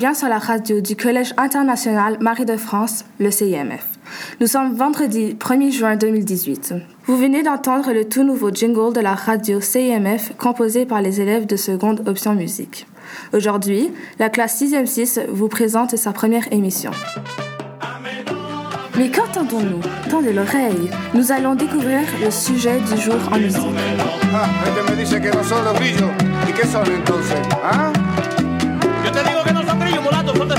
bien sur la radio du Collège international Marie de France, le CIMF. Nous sommes vendredi 1er juin 2018. Vous venez d'entendre le tout nouveau jingle de la radio CIMF composé par les élèves de seconde option musique. Aujourd'hui, la classe 6e 6 vous présente sa première émission. Mais qu'entendons-nous? Tendez l'oreille. Nous allons découvrir le sujet du jour en musique. Ah, son de.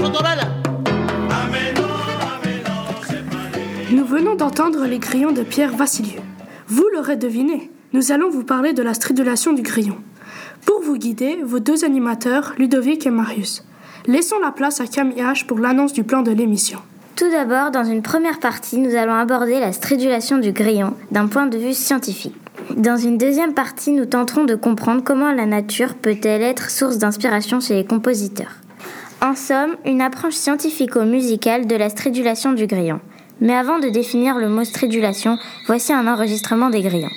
Nous venons d'entendre les grillons de Pierre Vassilieu. Vous l'aurez deviné, nous allons vous parler de la stridulation du grillon. Pour vous guider, vos deux animateurs, Ludovic et Marius. Laissons la place à Camille H pour l'annonce du plan de l'émission. Tout d'abord, dans une première partie, nous allons aborder la stridulation du grillon d'un point de vue scientifique. Dans une deuxième partie, nous tenterons de comprendre comment la nature peut-elle être source d'inspiration chez les compositeurs. En somme, une approche scientifico-musicale de la stridulation du grillon. Mais avant de définir le mot stridulation, voici un enregistrement des grillons.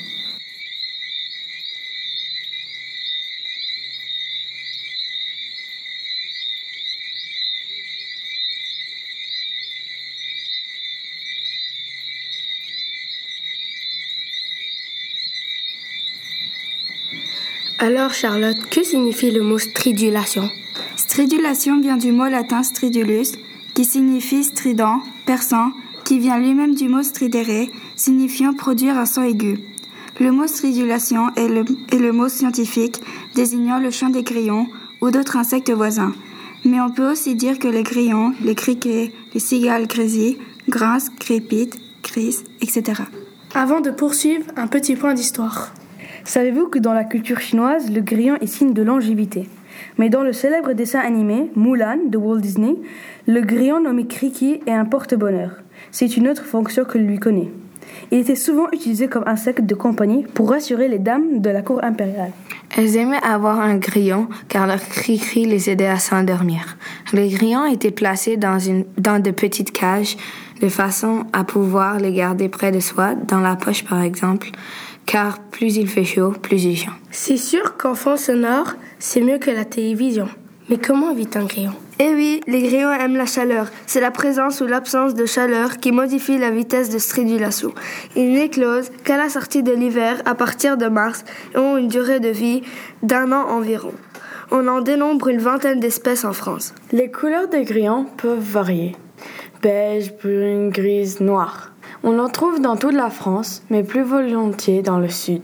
Alors Charlotte, que signifie le mot stridulation? Stridulation vient du mot latin stridulus, qui signifie strident, perçant, qui vient lui-même du mot stridere, signifiant produire un son aigu. Le mot stridulation est le, mot scientifique désignant le chant des grillons ou d'autres insectes voisins. Mais on peut aussi dire que les grillons, les criquets, les cigales grésillent, grincent, crépitent, crissent, etc. Avant de poursuivre, un petit point d'histoire. Savez-vous que dans la culture chinoise, le grillon est signe de longévité? Mais dans le célèbre dessin animé Mulan de Walt Disney, le grillon nommé Kriki est un porte-bonheur. C'est une autre fonction que lui connaît. Il était souvent utilisé comme insecte de compagnie pour rassurer les dames de la cour impériale. Elles aimaient avoir un grillon car leur cri-cri les aidait à s'endormir. Les grillons étaient placés dans, une, dans de petites cages de façon à pouvoir les garder près de soi, dans la poche par exemple, car plus il fait chaud, plus il chante. C'est sûr qu'en fond sonore, c'est mieux que la télévision. Mais comment vit un grillon Eh oui, les grillons aiment la chaleur. C'est la présence ou l'absence de chaleur qui modifie la vitesse de stridulation. Ils n'éclosent qu'à la sortie de l'hiver à partir de mars et ont une durée de vie d'un an environ. On en dénombre une vingtaine d'espèces en France. Les couleurs des grillons peuvent varier. Beige, brune, grise, noire. On en trouve dans toute la France, mais plus volontiers dans le sud.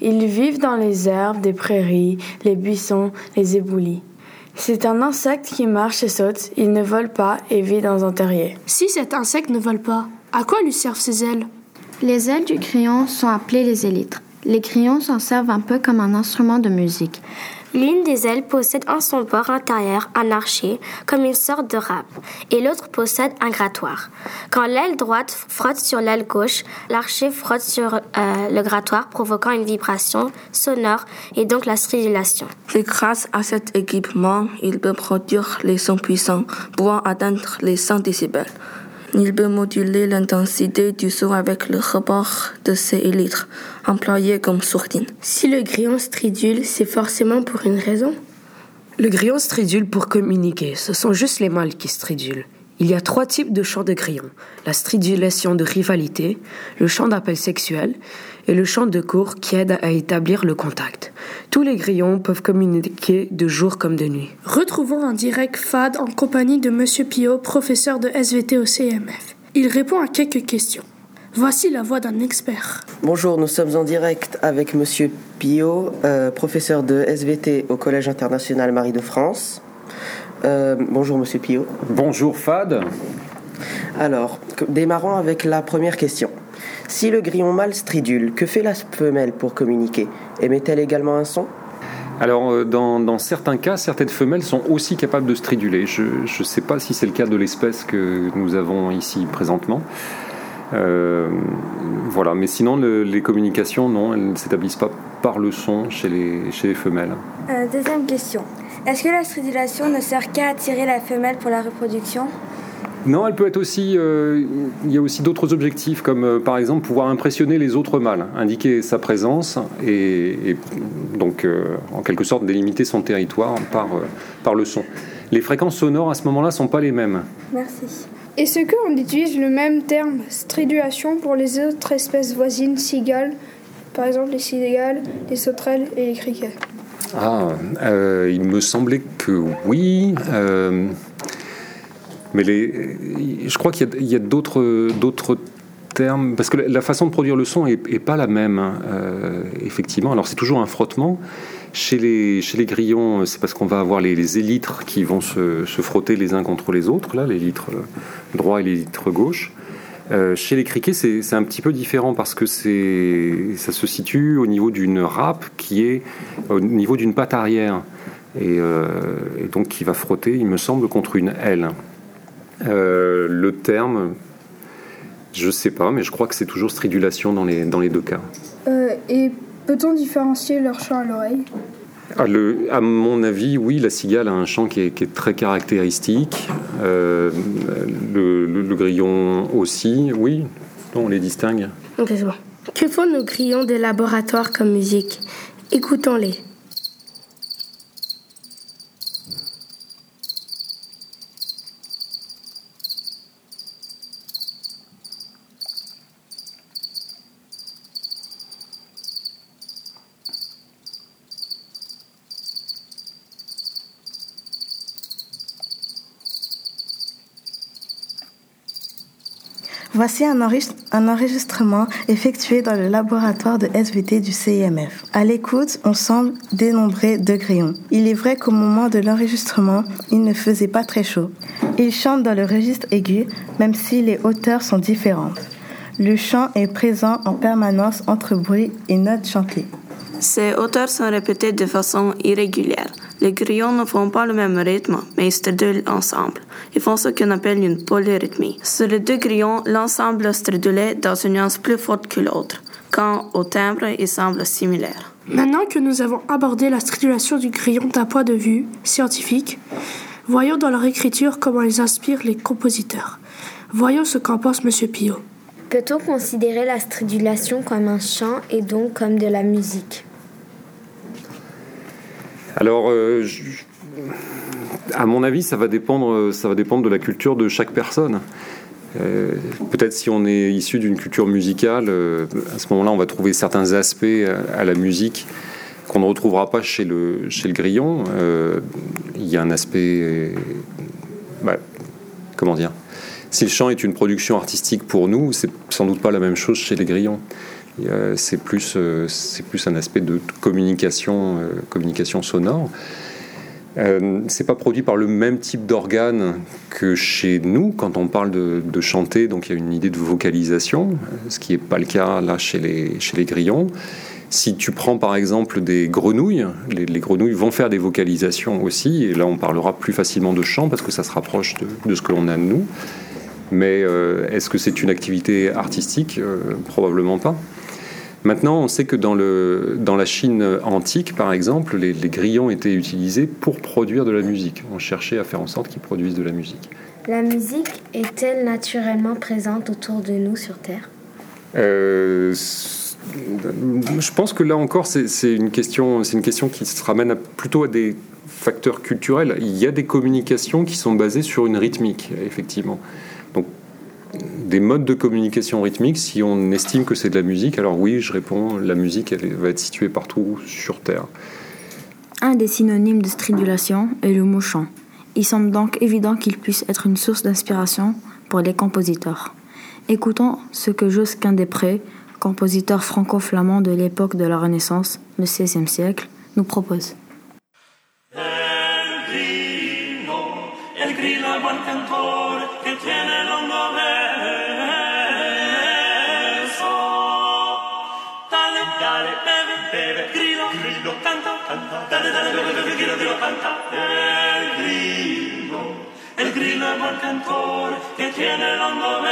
Ils vivent dans les herbes des prairies, les buissons, les éboulis. C'est un insecte qui marche et saute, il ne vole pas et vit dans un terrier. Si cet insecte ne vole pas, à quoi lui servent ses ailes? Les ailes du grillon sont appelées les élytres. Les grillons s'en servent un peu comme un instrument de musique. L'une des ailes possède en son port intérieur un archet, comme une sorte de râpe, et l'autre possède un grattoir. Quand l'aile droite frotte sur l'aile gauche, l'archet frotte sur euh, le grattoir, provoquant une vibration sonore et donc la stridulation. Et grâce à cet équipement, il peut produire les sons puissants, pouvant atteindre les 100 décibels. Il peut moduler l'intensité du son avec le report de ses élytres, employés comme sourdine. Si le grillon stridule, c'est forcément pour une raison Le grillon stridule pour communiquer. Ce sont juste les mâles qui stridulent. Il y a trois types de chants de grillon. La stridulation de rivalité, le chant d'appel sexuel et le chant de cour qui aide à établir le contact. Tous les grillons peuvent communiquer de jour comme de nuit. Retrouvons en direct Fad en compagnie de Monsieur Pio, professeur de SVT au CMF. Il répond à quelques questions. Voici la voix d'un expert. Bonjour, nous sommes en direct avec Monsieur Pio, euh, professeur de SVT au Collège international Marie de France. Euh, bonjour Monsieur Pio. Bonjour Fad. Alors, démarrons avec la première question. Si le grillon mâle stridule, que fait la femelle pour communiquer? Émet-elle également un son? Alors, dans, dans, certains cas, certaines femelles sont aussi capables de striduler. Je ne sais pas si c'est le cas de l'espèce que nous avons ici présentement. Euh, voilà, mais sinon, le, les communications, non, elles ne s'établissent pas par le son chez les, chez les femelles. Euh, deuxième question. Est-ce que la stridulation ne sert qu'à attirer la femelle pour la reproduction? Non, elle peut être aussi. Euh, il y a aussi d'autres objectifs, comme euh, par exemple pouvoir impressionner les autres mâles, indiquer sa présence et, et donc euh, en quelque sorte délimiter son territoire par, par le son. Les fréquences sonores à ce moment-là sont pas les mêmes. Merci. Est-ce qu'on utilise le même terme stridulation pour les autres espèces voisines cigales, par exemple les cigales, les sauterelles et les criquets? Ah, euh, il me semblait que oui. Euh, mais je crois qu'il y a, d'autres, termes, parce que la façon de produire le son est, pas la même, hein, euh, effectivement. Alors c'est toujours un frottement. Chez les, chez les grillons, c'est parce qu'on va avoir les, élytres qui vont se, se, frotter les uns contre les autres, là, l'élytre droit et l'élytre gauche. Euh, chez les criquets, c'est un petit peu différent parce que ça se situe au niveau d'une râpe qui est au niveau d'une patte arrière et, euh, donc qui va frotter, il me semble, contre une aile. Euh, le terme, je ne sais pas, mais je crois que c'est toujours stridulation dans les, dans les deux cas. Et peut-on différencier leur chant à l'oreille? Ah, à mon avis, oui, la cigale a un chant qui est, très caractéristique. Euh, le, grillon aussi, oui, on les distingue. Que font nos grillons des laboratoires comme musique? Écoutons-les. Voici un, enregistrement effectué dans le laboratoire de SVT du CIMF. À l'écoute, on semble dénombrer deux grillons. Il est vrai qu'au moment de l'enregistrement, il ne faisait pas très chaud. Ils chantent dans le registre aigu, même si les hauteurs sont différentes. Le chant est présent en permanence entre bruit et notes chantées. Ces hauteurs sont répétées de façon irrégulière. Les grillons ne font pas le même rythme, mais ils stridulent ensemble. Ils font ce qu'on appelle une polyrythmie. Sur les deux grillons, l'ensemble stridulait dans une nuance plus forte que l'autre, quand au timbre, ils semblent similaires. Maintenant que nous avons abordé la stridulation du grillon d'un point de vue scientifique, voyons dans leur écriture comment ils inspirent les compositeurs. Voyons ce qu'en pense M. Pio. Peut-on considérer la stridulation comme un chant et donc comme de la musique? Alors, euh, à mon avis, ça va, dépendre, ça va dépendre de la culture de chaque personne. Euh, peut-être si on est issu d'une culture musicale, euh, à ce moment-là, on va trouver certains aspects à, la musique qu'on ne retrouvera pas chez le, chez le grillon. Il y a un aspect... Bah, comment dire? Si le chant est une production artistique pour nous, c'est sans doute pas la même chose chez les grillons. Euh, c'est plus, euh, c'est plus un aspect de communication, euh, communication sonore. Euh, c'est pas produit par le même type d'organe que chez nous quand on parle de, chanter, donc il y a une idée de vocalisation, ce qui n'est pas le cas là chez les, chez les grillons. Si tu prends par exemple des grenouilles, les, grenouilles vont faire des vocalisations aussi, et là on parlera plus facilement de chant parce que ça se rapproche de, de ce que l'on a de nous. Mais est-ce que c'est une activité artistique? Probablement pas. Maintenant, on sait que dans, le, dans la Chine antique, par exemple, les, grillons étaient utilisés pour produire de la musique. On cherchait à faire en sorte qu'ils produisent de la musique. La musique est-elle naturellement présente autour de nous sur Terre? Euh, Je pense que là encore, c'est une, question, une question qui se ramène plutôt à des facteurs culturels. Il y a des communications qui sont basées sur une rythmique, effectivement. Des modes de communication rythmique, si on estime que c'est de la musique, alors oui, je réponds, la musique elle va être située partout sur Terre. Un des synonymes de stridulation est le mot chant. Il semble donc évident qu'il puisse être une source d'inspiration pour les compositeurs. Écoutons ce que Josquin Després, compositeur franco-flamand de l'époque de la Renaissance, le XVIe siècle, nous propose. Dale, dale, bebe, bebe, grillo, grillo, canta. El grillo, el grillo es buen cantor que tiene el hondo verso.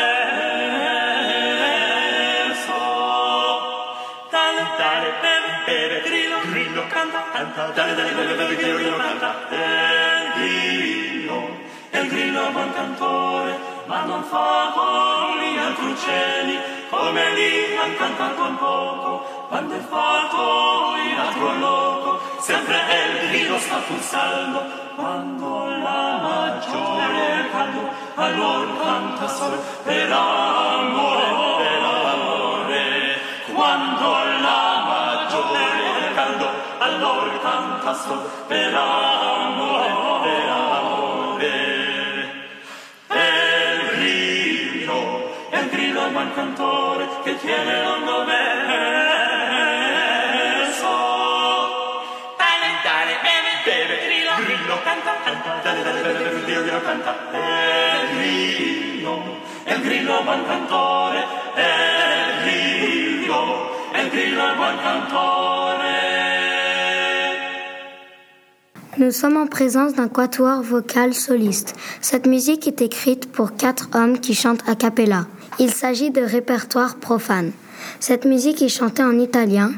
Dale, dale, bebe, bebe, grillo, grillo, canta, canta. Dale, dale, bebe, bebe, grillo, grillo, canta. El grillo, el grillo è buon cantore, ma non fa cori altri uccelli, come lì han cantato un poco, quando è fatto in altro loco, sempre il grido sta pulsando, quando la maggiore caldo, allora canta sol per amore, per amore. Quando la maggiore caldo, allora canta sol per amore, per amore. E il grillo, è il grillo buon cantore tiene lungo verso. Nous sommes en présence d'un quatuor vocal soliste. Cette musique est écrite pour quatre hommes qui chantent a cappella. Il s'agit de répertoire profane. Cette musique est chantée en italien.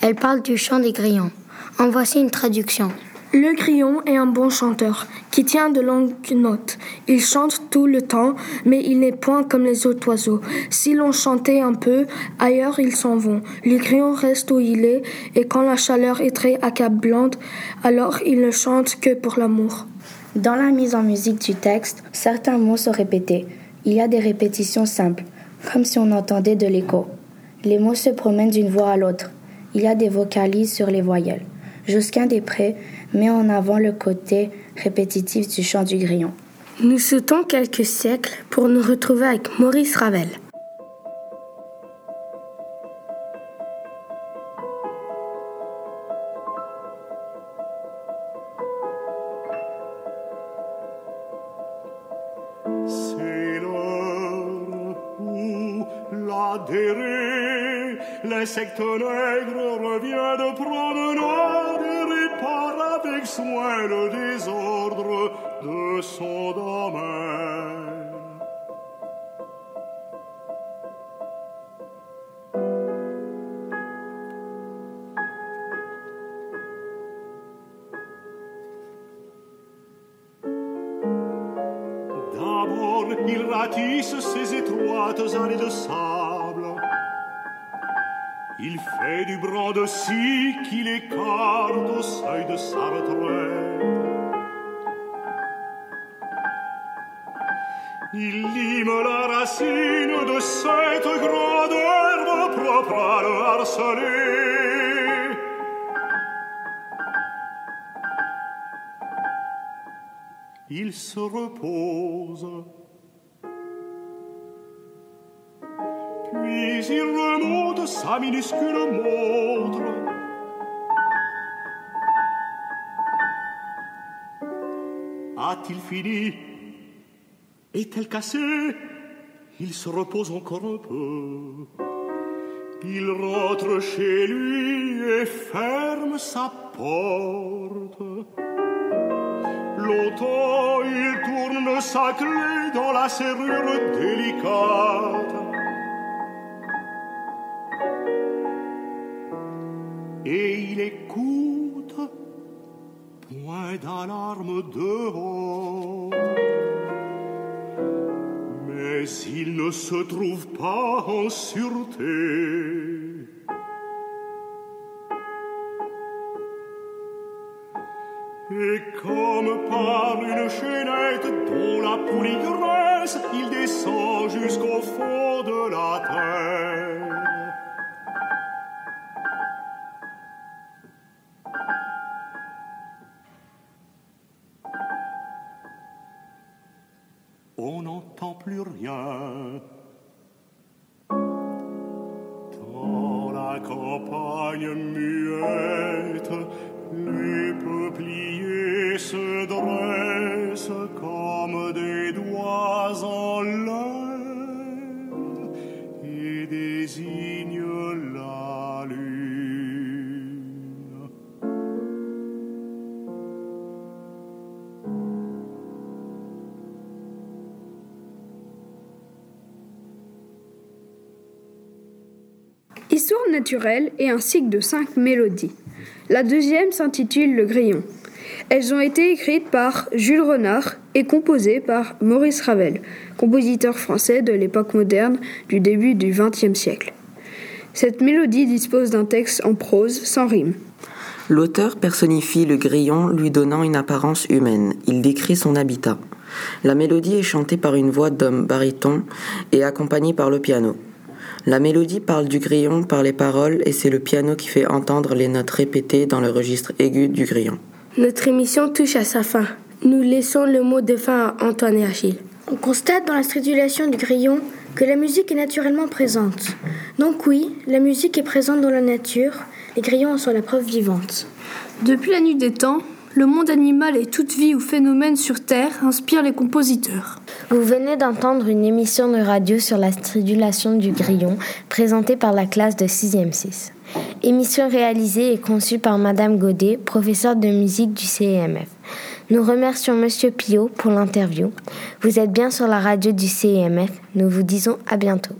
Elle parle du chant des grillons. En voici une traduction. Le grillon est un bon chanteur qui tient de longues notes. Il chante tout le temps, mais il n'est point comme les autres oiseaux. Si l'on chantait un peu, ailleurs ils s'en vont. Le grillon reste où il est, et quand la chaleur est très accablante, alors il ne chante que pour l'amour. Dans la mise en musique du texte, certains mots sont répétés. Il y a des répétitions simples, comme si on entendait de l'écho. Les mots se promènent d'une voix à l'autre. Il y a des vocalises sur les voyelles. Josquin Després met en avant le côté répétitif du chant du grillon. Nous sautons quelques siècles pour nous retrouver avec Maurice Ravel. C'est avec soin le désordre de son domaine. D'abord, il ratisse ses étroites allées de sable. Il fait du bras de scie qu'il écarte au seuil de sa retraite. Il lime la racine de cette grande herbe propre à le harceler. Il se repose. Sa minuscule montre. A-t-il fini? Est-elle cassée? Il se repose encore un peu. Il rentre chez lui et ferme sa porte. Longtemps il tourne sa clé dans la serrure délicate. Il écoute, point d'alarme dehors. Mais il ne se trouve pas en sûreté. Et comme par une chaînette dont la poulie graisse, il descend jusqu'au fond On n'entend plus rien. Dans la campagne muette, les peupliers Histoire naturelle est un cycle de cinq mélodies. La deuxième s'intitule Le Grillon. Elles ont été écrites par Jules Renard et composées par Maurice Ravel, compositeur français de l'époque moderne du début du XXe siècle. Cette mélodie dispose d'un texte en prose sans rime. L'auteur personnifie le grillon lui donnant une apparence humaine. Il décrit son habitat. La mélodie est chantée par une voix d'homme baryton et accompagnée par le piano. La mélodie parle du grillon par les paroles et c'est le piano qui fait entendre les notes répétées dans le registre aigu du grillon. Notre émission touche à sa fin. Nous laissons le mot de fin à Antoine et Achille. On constate dans la stridulation du grillon que la musique est naturellement présente. Donc oui, la musique est présente dans la nature, les grillons en sont la preuve vivante. Depuis la nuit des temps, le monde animal et toute vie ou phénomène sur Terre inspirent les compositeurs. Vous venez d'entendre une émission de radio sur la stridulation du grillon présentée par la classe de 6e 6. Émission réalisée et conçue par Madame Godet, professeure de musique du CEMF. Nous remercions Monsieur Pio pour l'interview. Vous êtes bien sur la radio du CEMF. Nous vous disons à bientôt.